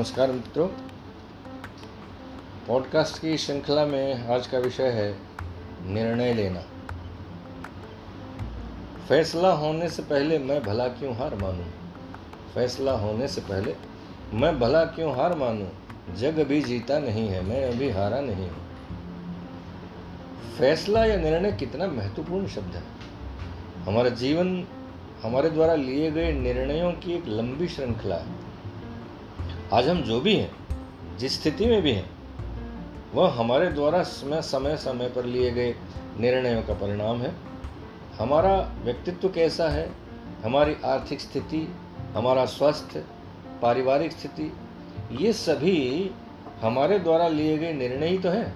नमस्कार मित्रों। पॉडकास्ट की श्रृंखला में आज का विषय है निर्णय लेना। फैसला होने से पहले मैं भला क्यों हार मानूं? फैसला होने से पहले मैं भला क्यों हार मानूं? जग अभी जीता नहीं है, मैं अभी हारा नहीं हूँ। फैसला या निर्णय कितना महत्वपूर्ण शब्द है। हमारा जीवन, हमारे द्वारा लिए गए निर्णयों की एक लंबी श्रृंखला है। आज हम जो भी हैं, जिस स्थिति में भी हैं, वह हमारे द्वारा समय समय समय पर लिए गए निर्णयों का परिणाम है। हमारा व्यक्तित्व कैसा है? हमारी आर्थिक स्थिति, हमारा स्वास्थ्य, पारिवारिक स्थिति, ये सभी हमारे द्वारा लिए गए निर्णय ही तो हैं।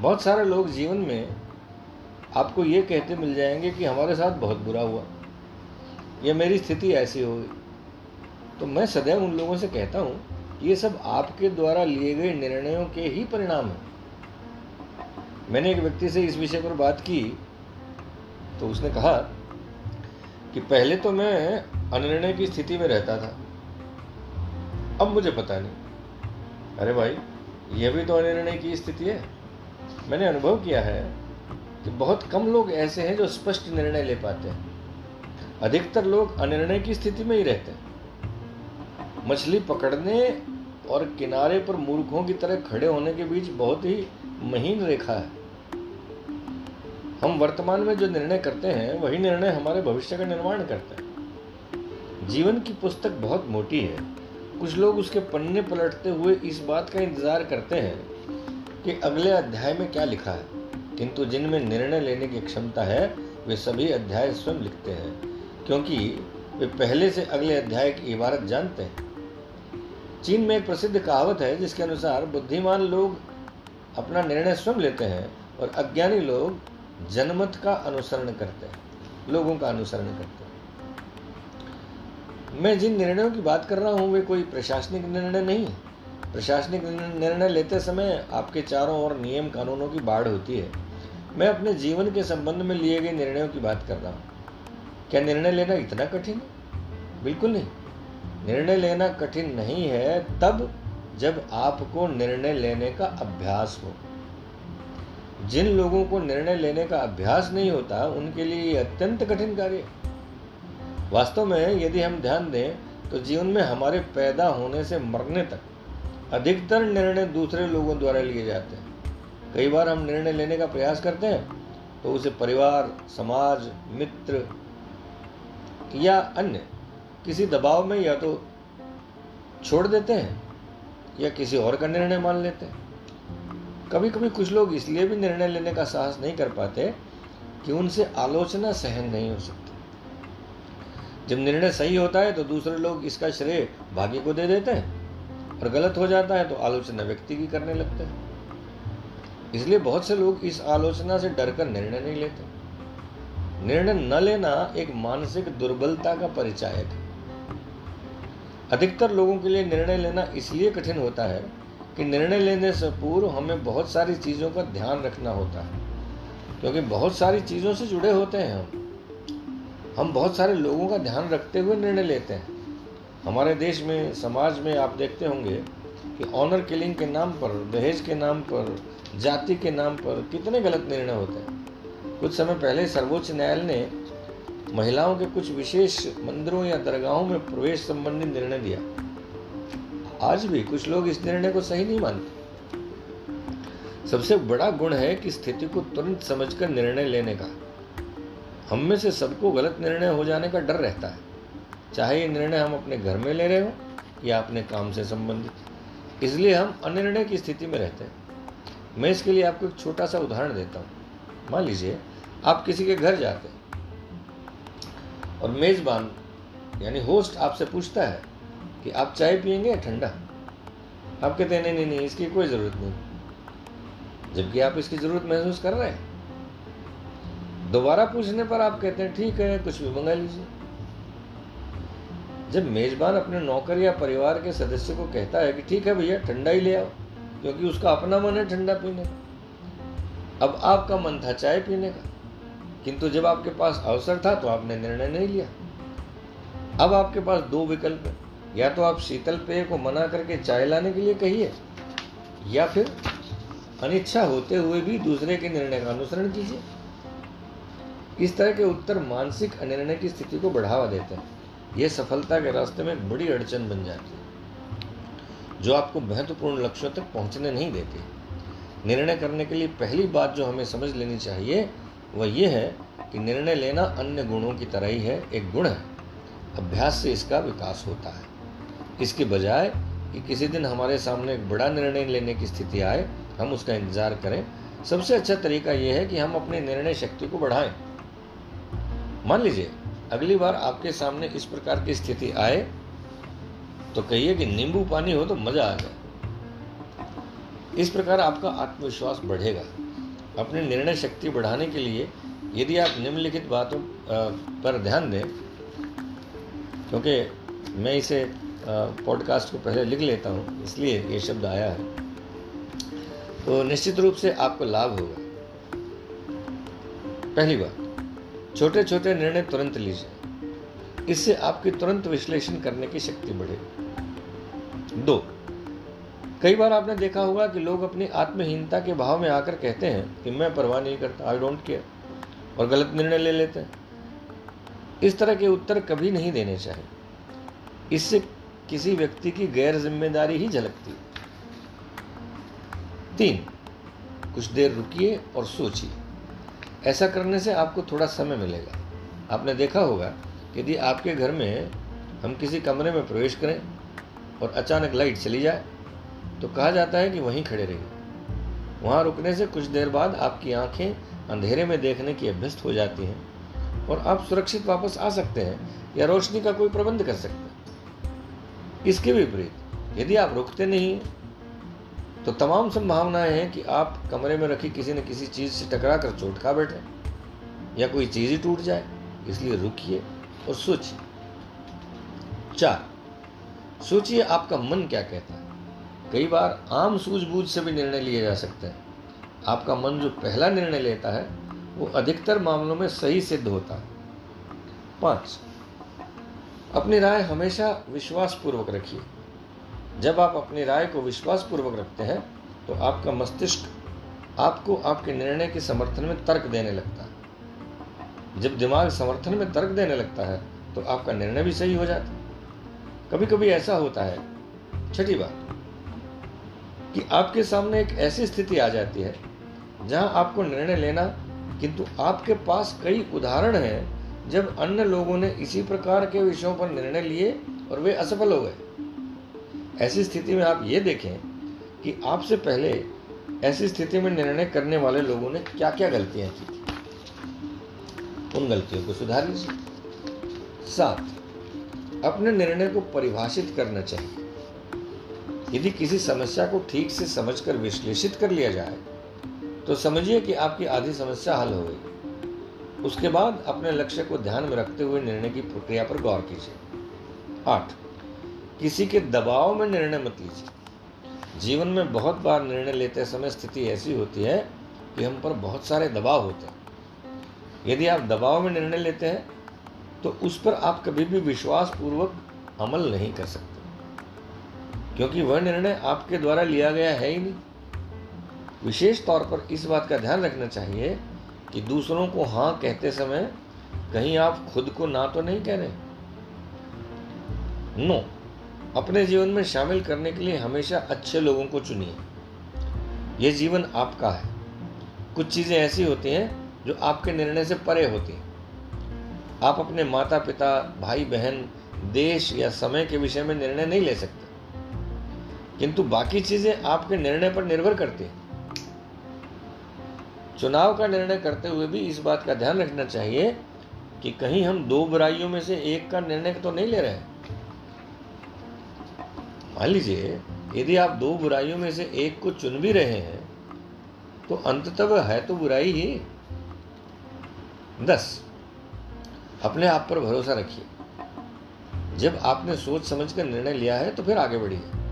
बहुत सारे लोग जीवन में आपको ये कहते मिल जाएँगे कि हमारे साथ बहुत बुरा हुआ। या मेरी स्थिति ऐसी हो गई। तो मैं सदैव उन लोगों से कहता हूँ ये सब आपके द्वारा लिए गए निर्णयों के ही परिणाम हैं। मैंने एक व्यक्ति से इस विषय पर बात की तो उसने कहा कि पहले तो मैं अनिर्णय की स्थिति में रहता था। अब मुझे पता नहीं। अरे भाई, यह भी तो अनिर्णय की स्थिति है। मैंने अनुभव किया है कि बहुत कम लोग ऐसे हैं जो स्पष्ट निर्णय ले पाते हैं। अधिकतर लोग अनिर्णय की स्थिति में ही रहते हैं। मछली पकड़ने और किनारे पर मूर्खों की तरह खड़े होने के बीच बहुत ही महीन रेखा है। हम वर्तमान में जो निर्णय करते हैं, वही निर्णय हमारे भविष्य का निर्माण करते हैं। जीवन की पुस्तक बहुत मोटी है। कुछ लोग उसके पन्ने पलटते हुए इस बात का इंतज़ार करते हैं कि अगले अध्याय में क्या लिखा है। किंतु जिनमें निर्णय लेने की क्षमता है, वे सभी अध्याय स्वयं लिखते हैं, क्योंकि वे पहले से अगले अध्याय की इबारत जानते हैं। चीन में एक प्रसिद्ध कहावत है, जिसके अनुसार बुद्धिमान लोग अपना निर्णय स्वयं लेते हैं और अज्ञानी लोग जनमत का अनुसरण करते हैं, लोगों का अनुसरण करते हैं। मैं जिन निर्णयों की बात कर रहा हूँ, वे कोई प्रशासनिक निर्णय नहीं। प्रशासनिक निर्णय लेते समय आपके चारों ओर नियम कानूनों की बाढ़ होती है। मैं अपने जीवन के संबंध में लिए गए निर्णयों की बात कर रहा हूँ। क्या निर्णय लेना इतना कठिन है? बिल्कुल नहीं। निर्णय लेना कठिन नहीं है, तब जब आपको निर्णय लेने का अभ्यास हो। जिन लोगों को निर्णय लेने का अभ्यास नहीं होता, उनके लिए अत्यंत कठिन कार्य वास्तव में यदि हम ध्यान दें तो जीवन में हमारे पैदा होने से मरने तक अधिकतर निर्णय दूसरे लोगों द्वारा लिए जाते हैं। कई बार हम निर्णय लेने का प्रयास करते हैं तो उसे परिवार, समाज, मित्र या अन्य किसी दबाव में या तो छोड़ देते हैं, या किसी और का निर्णय मान लेते हैं। कभी कभी कुछ लोग इसलिए भी निर्णय लेने का साहस नहीं कर पाते कि उनसे आलोचना सहन नहीं हो सकती। जब निर्णय सही होता है तो दूसरे लोग इसका श्रेय भाग्य को दे देते हैं और गलत हो जाता है तो आलोचना व्यक्ति की करने लगते हैं। इसलिए बहुत से लोग इस आलोचना से डरकर निर्णय नहीं लेते। निर्णय न लेना एक मानसिक दुर्बलता का परिचायक है। अधिकतर लोगों के लिए निर्णय लेना इसलिए कठिन होता है कि निर्णय लेने से पूर्व हमें बहुत सारी चीज़ों का ध्यान रखना होता है। क्योंकि बहुत सारी चीज़ों से जुड़े होते हैं हम। हम बहुत सारे लोगों का ध्यान रखते हुए निर्णय लेते हैं। हमारे देश में, समाज में आप देखते होंगे कि ऑनर किलिंग के नाम पर, दहेज के नाम पर, जाति के नाम पर कितने गलत निर्णय होते हैं। कुछ समय पहले सर्वोच्च न्यायालय ने महिलाओं के कुछ विशेष मंदिरों या दरगाहों में प्रवेश संबंधी निर्णय दिया आज भी कुछ लोग इस निर्णय को सही नहीं मानते। सबसे बड़ा गुण है कि स्थिति को तुरंत समझकर निर्णय लेने का। हम में से सबको गलत निर्णय हो जाने का डर रहता है। चाहे ये निर्णय हम अपने घर में ले रहे हो या अपने काम से संबंधित। इसलिए हम अनिर्णय की स्थिति में रहते हैं। मैं इसके लिए आपको एक छोटा सा उदाहरण देता हूँ। मान लीजिए, आप किसी के घर जाते हैं। और मेज़बान, यानी होस्ट आपसे पूछता है कि आप चाय पियेंगे या ठंडा? आप कहते हैं, नहीं नहीं नहीं, इसकी कोई ज़रूरत नहीं। जबकि आप इसकी ज़रूरत महसूस कर रहे हैं। दोबारा पूछने पर आप कहते हैं, ठीक है, कुछ भी मंगा लीजिए। जब मेज़बान अपने नौकर या परिवार के सदस्य को कहता है कि, ठीक है भैया, ठंडा ही ले आओ, क्योंकि उसका अपना मन है ठंडा पीने का। अब आपका मन था चाय पीने का। किंतु जब आपके पास अवसर था तो आपने निर्णय नहीं लिया। अब आपके पास दो विकल्प है। या तो आप शीतल पेय को मना करके चाय लाने के लिए कहिए, या फिर अनिच्छा होते हुए भी दूसरे के निर्णय का अनुसरण कीजिए। इस तरह के उत्तर मानसिक अनिर्णय की स्थिति को बढ़ावा देते हैं। यह सफलता के रास्ते में बड़ी अड़चन बन जाती है, जो आपको महत्वपूर्ण लक्ष्यों तक पहुँचने नहीं देती। निर्णय करने के लिए पहली बात जो हमें समझ लेनी चाहिए वह यह है कि निर्णय लेना अन्य गुणों की तरह ही है, एक गुण है। अभ्यास से इसका विकास होता है। इसके बजाय कि किसी दिन हमारे सामने एक बड़ा निर्णय लेने की स्थिति आए, हम उसका इंतज़ार करें। सबसे अच्छा तरीका यह है कि हम अपनी निर्णय शक्ति को बढ़ाएँ। मान लीजिए, अगली बार आपके सामने इस प्रकार की स्थिति आए तो कहिए कि नींबू पानी हो तो मज़ा आ जाए इस प्रकार आपका आत्मविश्वास बढ़ेगा। अपनी निर्णय शक्ति बढ़ाने के लिए यदि आप निम्नलिखित बातों पर ध्यान दें, क्योंकि मैं इसे पॉडकास्ट को पहले लिख लेता हूँ, इसलिए ये शब्द आया है तो निश्चित रूप से आपको लाभ होगा। पहली बात छोटे छोटे निर्णय तुरंत लीजिए। इससे आपकी तुरंत विश्लेषण करने की शक्ति बढ़ेगी दो कई बार आपने देखा होगा कि लोग अपनी आत्महीनता के भाव में आकर कहते हैं कि मैं परवाह नहीं करता आई डोंट केयर और गलत निर्णय ले लेते हैं। इस तरह के उत्तर कभी नहीं देने चाहिए। इससे किसी व्यक्ति की गैर ज़िम्मेदारी ही झलकती तीन, कुछ देर रुकिए और सोचिए। ऐसा करने से आपको थोड़ा समय मिलेगा। आपने देखा होगा यदि आपके घर में हम किसी कमरे में प्रवेश करें और अचानक लाइट चली जाए तो कहा जाता है कि वहीं खड़े रहिए। वहाँ रुकने से कुछ देर बाद आपकी आँखें अंधेरे में देखने की अभ्यस्त हो जाती हैं और आप सुरक्षित वापस आ सकते हैं या रोशनी का कोई प्रबंध कर सकते हैं। इसके विपरीत, यदि आप रुकते नहीं तो तमाम संभावनाएँ हैं कि आप कमरे में रखी किसी न किसी चीज़ से टकरा कर चोट खा बैठे या कोई चीज़ ही टूट जाए, इसलिए रुकिए और सोचिए। चार, सोचिए आपका मन क्या कहता है। कई बार आम सूझबूझ से भी निर्णय लिए जा सकते हैं। आपका मन जो पहला निर्णय लेता है, वो अधिकतर मामलों में सही सिद्ध होता है। पाँच, अपनी राय हमेशा विश्वासपूर्वक रखिए। जब आप अपनी राय को विश्वासपूर्वक रखते हैं तो आपका मस्तिष्क आपको आपके निर्णय के समर्थन में तर्क देने लगता है। जब दिमाग समर्थन में तर्क देने लगता है तो आपका निर्णय भी सही हो जाता है। कभी कभी ऐसा होता है, छठी बात कि आपके सामने एक ऐसी स्थिति आ जाती है, जहाँ आपको निर्णय लेना, किंतु आपके पास कई उदाहरण हैं, जब अन्य लोगों ने इसी प्रकार के विषयों पर निर्णय लिए और वे असफल हो गए। ऐसी स्थिति में आप ये देखें कि आपसे पहले ऐसी स्थिति में निर्णय करने वाले लोगों ने क्या क्या गलतियाँ की थी। उन गलतियों को सुधार लीजिए। सात, अपने निर्णय को परिभाषित करना चाहिए। यदि किसी समस्या को ठीक से समझकर विश्लेषित कर लिया जाए तो समझिए कि आपकी आधी समस्या हल हो गई। उसके बाद अपने लक्ष्य को ध्यान में रखते हुए निर्णय की प्रक्रिया पर गौर कीजिए। आठ, किसी के दबाव में निर्णय मत लीजिए। जीवन में बहुत बार निर्णय लेते समय स्थिति ऐसी होती है कि हम पर बहुत सारे दबाव होते हैं। यदि आप दबाव में निर्णय लेते हैं तो उस पर आप कभी भी विश्वासपूर्वक अमल नहीं कर सकते। क्योंकि वह निर्णय आपके द्वारा लिया गया है ही नहीं। विशेष तौर पर इस बात का ध्यान रखना चाहिए कि दूसरों को हाँ कहते समय कहीं आप खुद को ना तो नहीं कह रहे। नो अपने जीवन में शामिल करने के लिए हमेशा अच्छे लोगों को चुनिए। यह जीवन आपका है। कुछ चीज़ें ऐसी होती हैं जो आपके निर्णय से परे होती हैं। आप अपने माता पिता भाई बहन देश या समय के विषय में निर्णय नहीं ले सकते। किंतु बाकी चीज़ें आपके निर्णय पर निर्भर करती हैं। चुनाव का निर्णय करते हुए भी इस बात का ध्यान रखना चाहिए कि कहीं हम दो बुराइयों में से एक का निर्णय तो नहीं ले रहे हैं। मान लीजिए, यदि आप दो बुराइयों में से एक को चुन भी रहे हैं तो अंततः है तो बुराई ही। दस अपने आप पर भरोसा रखिए। जब आपने सोच समझ कर निर्णय लिया है तो फिर आगे बढ़िए।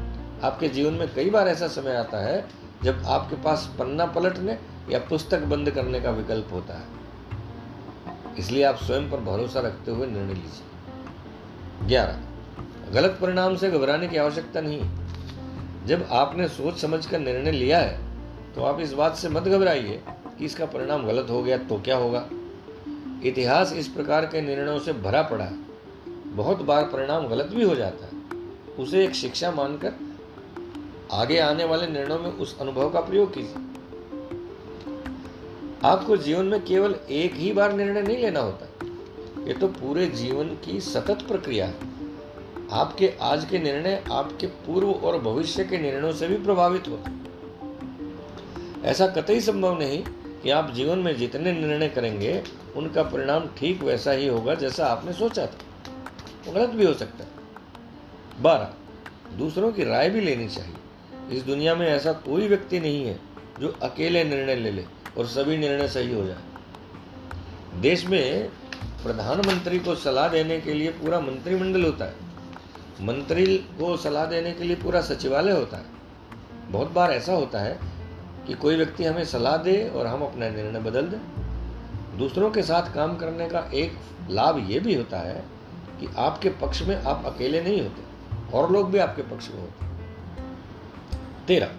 आपके जीवन में कई बार ऐसा समय आता है जब आपके पास पन्ना पलटने या पुस्तक बंद करने का विकल्प होता है। इसलिए आप स्वयं पर भरोसा रखते हुए निर्णय लीजिए। ग्यारह। गलत परिणाम से घबराने की आवश्यकता नहीं जब आपने सोच समझकर निर्णय लिया है तो आप इस बात से मत घबराइए कि इसका परिणाम गलत हो गया तो क्या होगा। इतिहास इस प्रकार के निर्णयों से भरा पड़ा है। बहुत बार परिणाम गलत भी हो जाता है। उसे एक शिक्षा मानकर आगे आने वाले निर्णयों में उस अनुभव का प्रयोग कीजिए। आपको जीवन में केवल एक ही बार निर्णय नहीं लेना होता। ये तो पूरे जीवन की सतत प्रक्रिया है। आपके आज के निर्णय आपके पूर्व और भविष्य के निर्णयों से भी प्रभावित होते ऐसा कतई संभव नहीं कि आप जीवन में जितने निर्णय करेंगे, उनका परिणाम ठीक वैसा ही होगा जैसा आपने सोचा था। गलत भी हो सकता है। बारह, दूसरों की राय भी लेनी चाहिए। इस दुनिया में ऐसा कोई व्यक्ति नहीं है जो अकेले निर्णय ले ले और सभी निर्णय सही हो जाए। देश में प्रधानमंत्री को सलाह देने के लिए पूरा मंत्रिमंडल होता है। मंत्री को सलाह देने के लिए पूरा सचिवालय होता है। बहुत बार ऐसा होता है कि कोई व्यक्ति हमें सलाह दे और हम अपना निर्णय बदल दें। दूसरों के साथ काम करने का एक लाभ ये भी होता है कि आपके पक्ष में आप अकेले नहीं होते, और लोग भी आपके पक्ष में होते। तेरह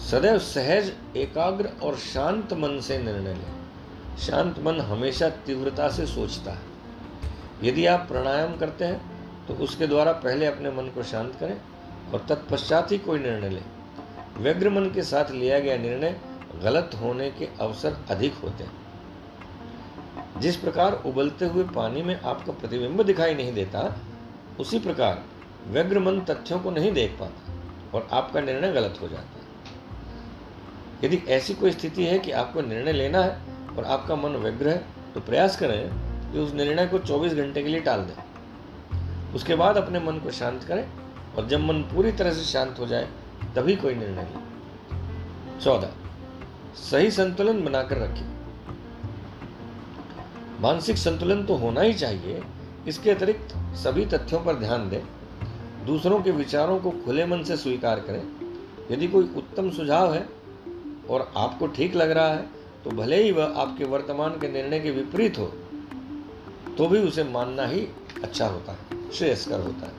सदैव सहज, एकाग्र और शांत मन से निर्णय लें। शांत मन हमेशा तीव्रता से सोचता है। यदि आप प्राणायाम करते हैं तो उसके द्वारा पहले अपने मन को शांत करें और तत्पश्चात ही कोई निर्णय लें। व्यग्र मन के साथ लिया गया निर्णय गलत होने के अवसर अधिक होते हैं। जिस प्रकार उबलते हुए पानी में आपका प्रतिबिंब दिखाई नहीं देता, उसी प्रकार व्यग्र मन तथ्यों को नहीं देख पाता। और आपका निर्णय गलत हो जाता है। यदि ऐसी कोई स्थिति है कि आपको निर्णय लेना है और आपका मन व्यग्र है तो प्रयास करें कि उस निर्णय को 24 घंटे के लिए टाल दें। उसके बाद अपने मन को शांत करें और जब मन पूरी तरह से शांत हो जाए, तभी कोई निर्णय लें। चौदह, सही संतुलन बनाकर रखें। मानसिक संतुलन तो होना ही चाहिए। इसके अतिरिक्त सभी तथ्यों पर ध्यान दें। दूसरों के विचारों को खुले मन से स्वीकार करें। यदि कोई उत्तम सुझाव है और आपको ठीक लग रहा है तो भले ही वह आपके वर्तमान के निर्णय के विपरीत हो तो भी उसे मानना ही अच्छा होता है, श्रेयस्कर होता है।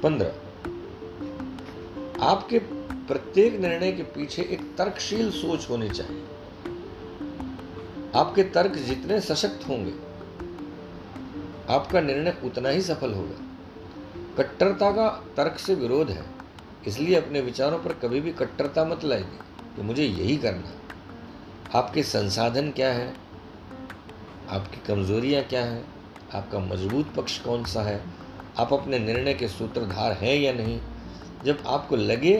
पंद्रह। आपके प्रत्येक निर्णय के पीछे एक तर्कशील सोच होनी चाहिए। आपके तर्क जितने सशक्त होंगे आपका निर्णय उतना ही सफल होगा। कट्टरता का तर्क से विरोध है, इसलिए अपने विचारों पर कभी भी कट्टरता मत लाइए कि मुझे यही करना आपके संसाधन क्या है? आपकी कमजोरियाँ क्या हैं? आपका मज़बूत पक्ष कौन सा है? आप अपने निर्णय के सूत्रधार हैं या नहीं? जब आपको लगे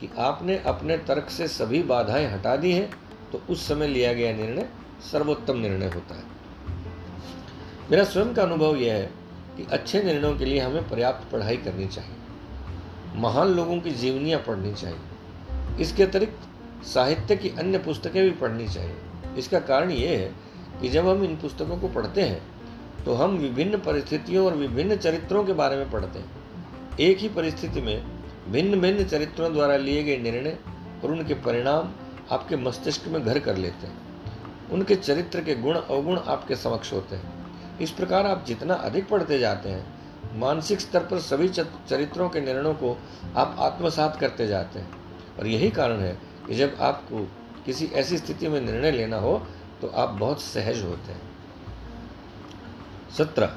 कि आपने अपने तर्क से सभी बाधाएँ हटा दी हैं तो उस समय लिया गया निर्णय सर्वोत्तम निर्णय होता है। मेरा स्वयं का अनुभव यह है कि अच्छे निर्णयों के लिए हमें पर्याप्त पढ़ाई करनी चाहिए। महान लोगों की जीवनियाँ पढ़नी चाहिए। इसके अतिरिक्त साहित्य की अन्य पुस्तकें भी पढ़नी चाहिए। इसका कारण ये है कि जब हम इन पुस्तकों को पढ़ते हैं तो हम विभिन्न परिस्थितियों और विभिन्न चरित्रों के बारे में पढ़ते हैं। एक ही परिस्थिति में भिन्न भिन्न चरित्रों द्वारा लिए गए निर्णय और उनके परिणाम आपके मस्तिष्क में घर कर लेते हैं। उनके चरित्र के गुण अवगुण आपके समक्ष होते हैं। इस प्रकार आप जितना अधिक पढ़ते जाते हैं, मानसिक स्तर पर सभी चरित्रों के निर्णयों को आप आत्मसात करते जाते हैं। और यही कारण है कि जब आपको किसी ऐसी स्थिति में निर्णय लेना हो तो आप बहुत सहज होते हैं। सत्रह।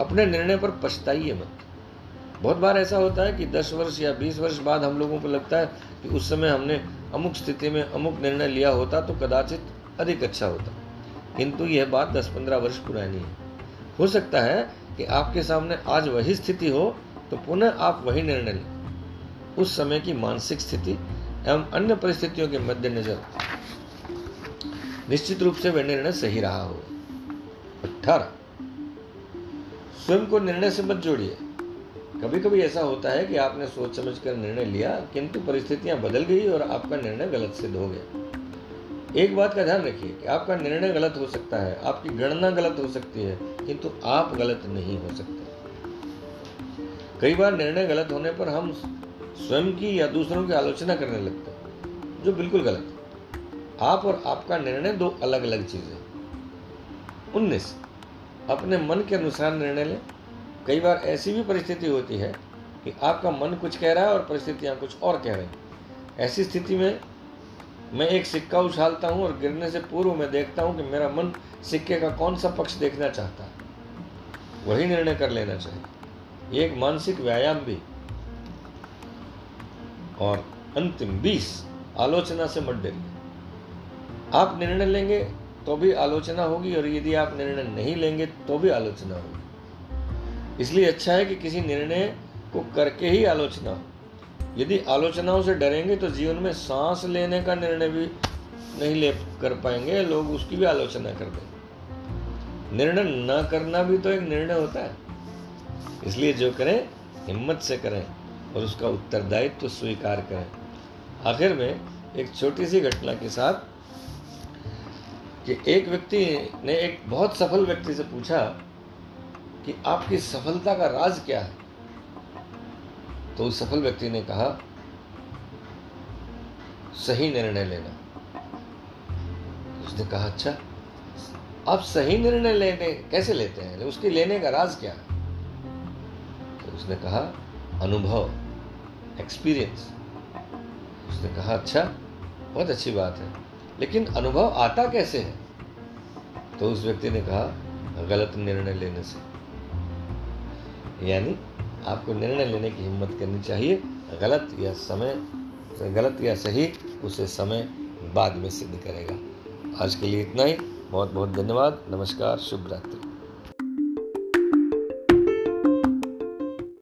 अपने निर्णय पर पछताइए मत। बहुत बार ऐसा होता है कि दस वर्ष या बीस वर्ष बाद हम लोगों को लगता है कि उस समय हमने अमुक स्थिति में अमुक निर्णय लिया होता तो कदाचित अधिक अच्छा होता। किंतु यह बात दस पंद्रह वर्ष पुरानी है। हो सकता है कि आपके सामने आज वही स्थिति हो तो पुनः आप वही निर्णय लें। उस समय की मानसिक स्थिति एवं अन्य परिस्थितियों के मद्देनजर निश्चित रूप से वह निर्णय सही रहा हो। अठारह। स्वयं को निर्णय से मत जोड़िए। कभी कभी ऐसा होता है कि आपने सोच समझकर निर्णय लिया, किंतु परिस्थितियाँ बदल गई और आपका निर्णय गलत सिद्ध हो गया। एक बात का ध्यान रखिए कि आपका निर्णय गलत हो सकता है, आपकी गणना गलत हो सकती है, किंतु आप गलत नहीं हो सकते। कई बार निर्णय गलत होने पर हम स्वयं की या दूसरों की आलोचना करने लगते हैं, जो बिल्कुल गलत है। आप और आपका निर्णय दो अलग अलग चीज़ें उन्नीस, अपने मन के अनुसार निर्णय लें। कई बार ऐसी भी परिस्थिति होती है कि आपका मन कुछ कह रहा है और परिस्थितियाँ कुछ और कह रही ऐसी स्थिति में मैं एक सिक्का उछालता हूँ और गिरने से पूर्व मैं देखता हूँ कि मेरा मन सिक्के का कौन सा पक्ष देखना चाहता है। वही निर्णय कर लेना चाहिए। ये एक मानसिक व्यायाम भी। और अंतिम बीस, आलोचना से मत डरिए। आप निर्णय लेंगे तो भी आलोचना होगी और यदि आप निर्णय नहीं लेंगे तो भी आलोचना होगी। इसलिए अच्छा है कि किसी निर्णय को करके ही आलोचना हो। यदि आलोचनाओं से डरेंगे तो जीवन में सांस लेने का निर्णय भी नहीं ले कर पाएँगे, लोग उसकी भी आलोचना कर देंगे। निर्णय न करना भी तो एक निर्णय होता है। इसलिए जो करें, हिम्मत से करें और उसका उत्तरदायित्व तो स्वीकार करें। आखिर में एक छोटी सी घटना के साथ कि एक व्यक्ति ने एक बहुत सफल व्यक्ति से पूछा कि आपकी सफलता का राज क्या है? तो उस सफल व्यक्ति ने कहा, सही निर्णय लेना। उसने कहा अच्छा आप सही निर्णय लेने कैसे लेते हैं? उसके लेने का राज क्या है? तो उसने कहा, अनुभव एक्सपीरियंस उसने कहा अच्छा बहुत अच्छी बात है, लेकिन अनुभव आता कैसे है? तो उस व्यक्ति ने कहा, गलत निर्णय लेने से। यानी आपको निर्णय लेने की हिम्मत करनी चाहिए। गलत या समय, गलत या सही, उसे समय बाद में सिद्ध करेगा। आज के लिए इतना ही। बहुत बहुत धन्यवाद। नमस्कार। शुभ रात्रि।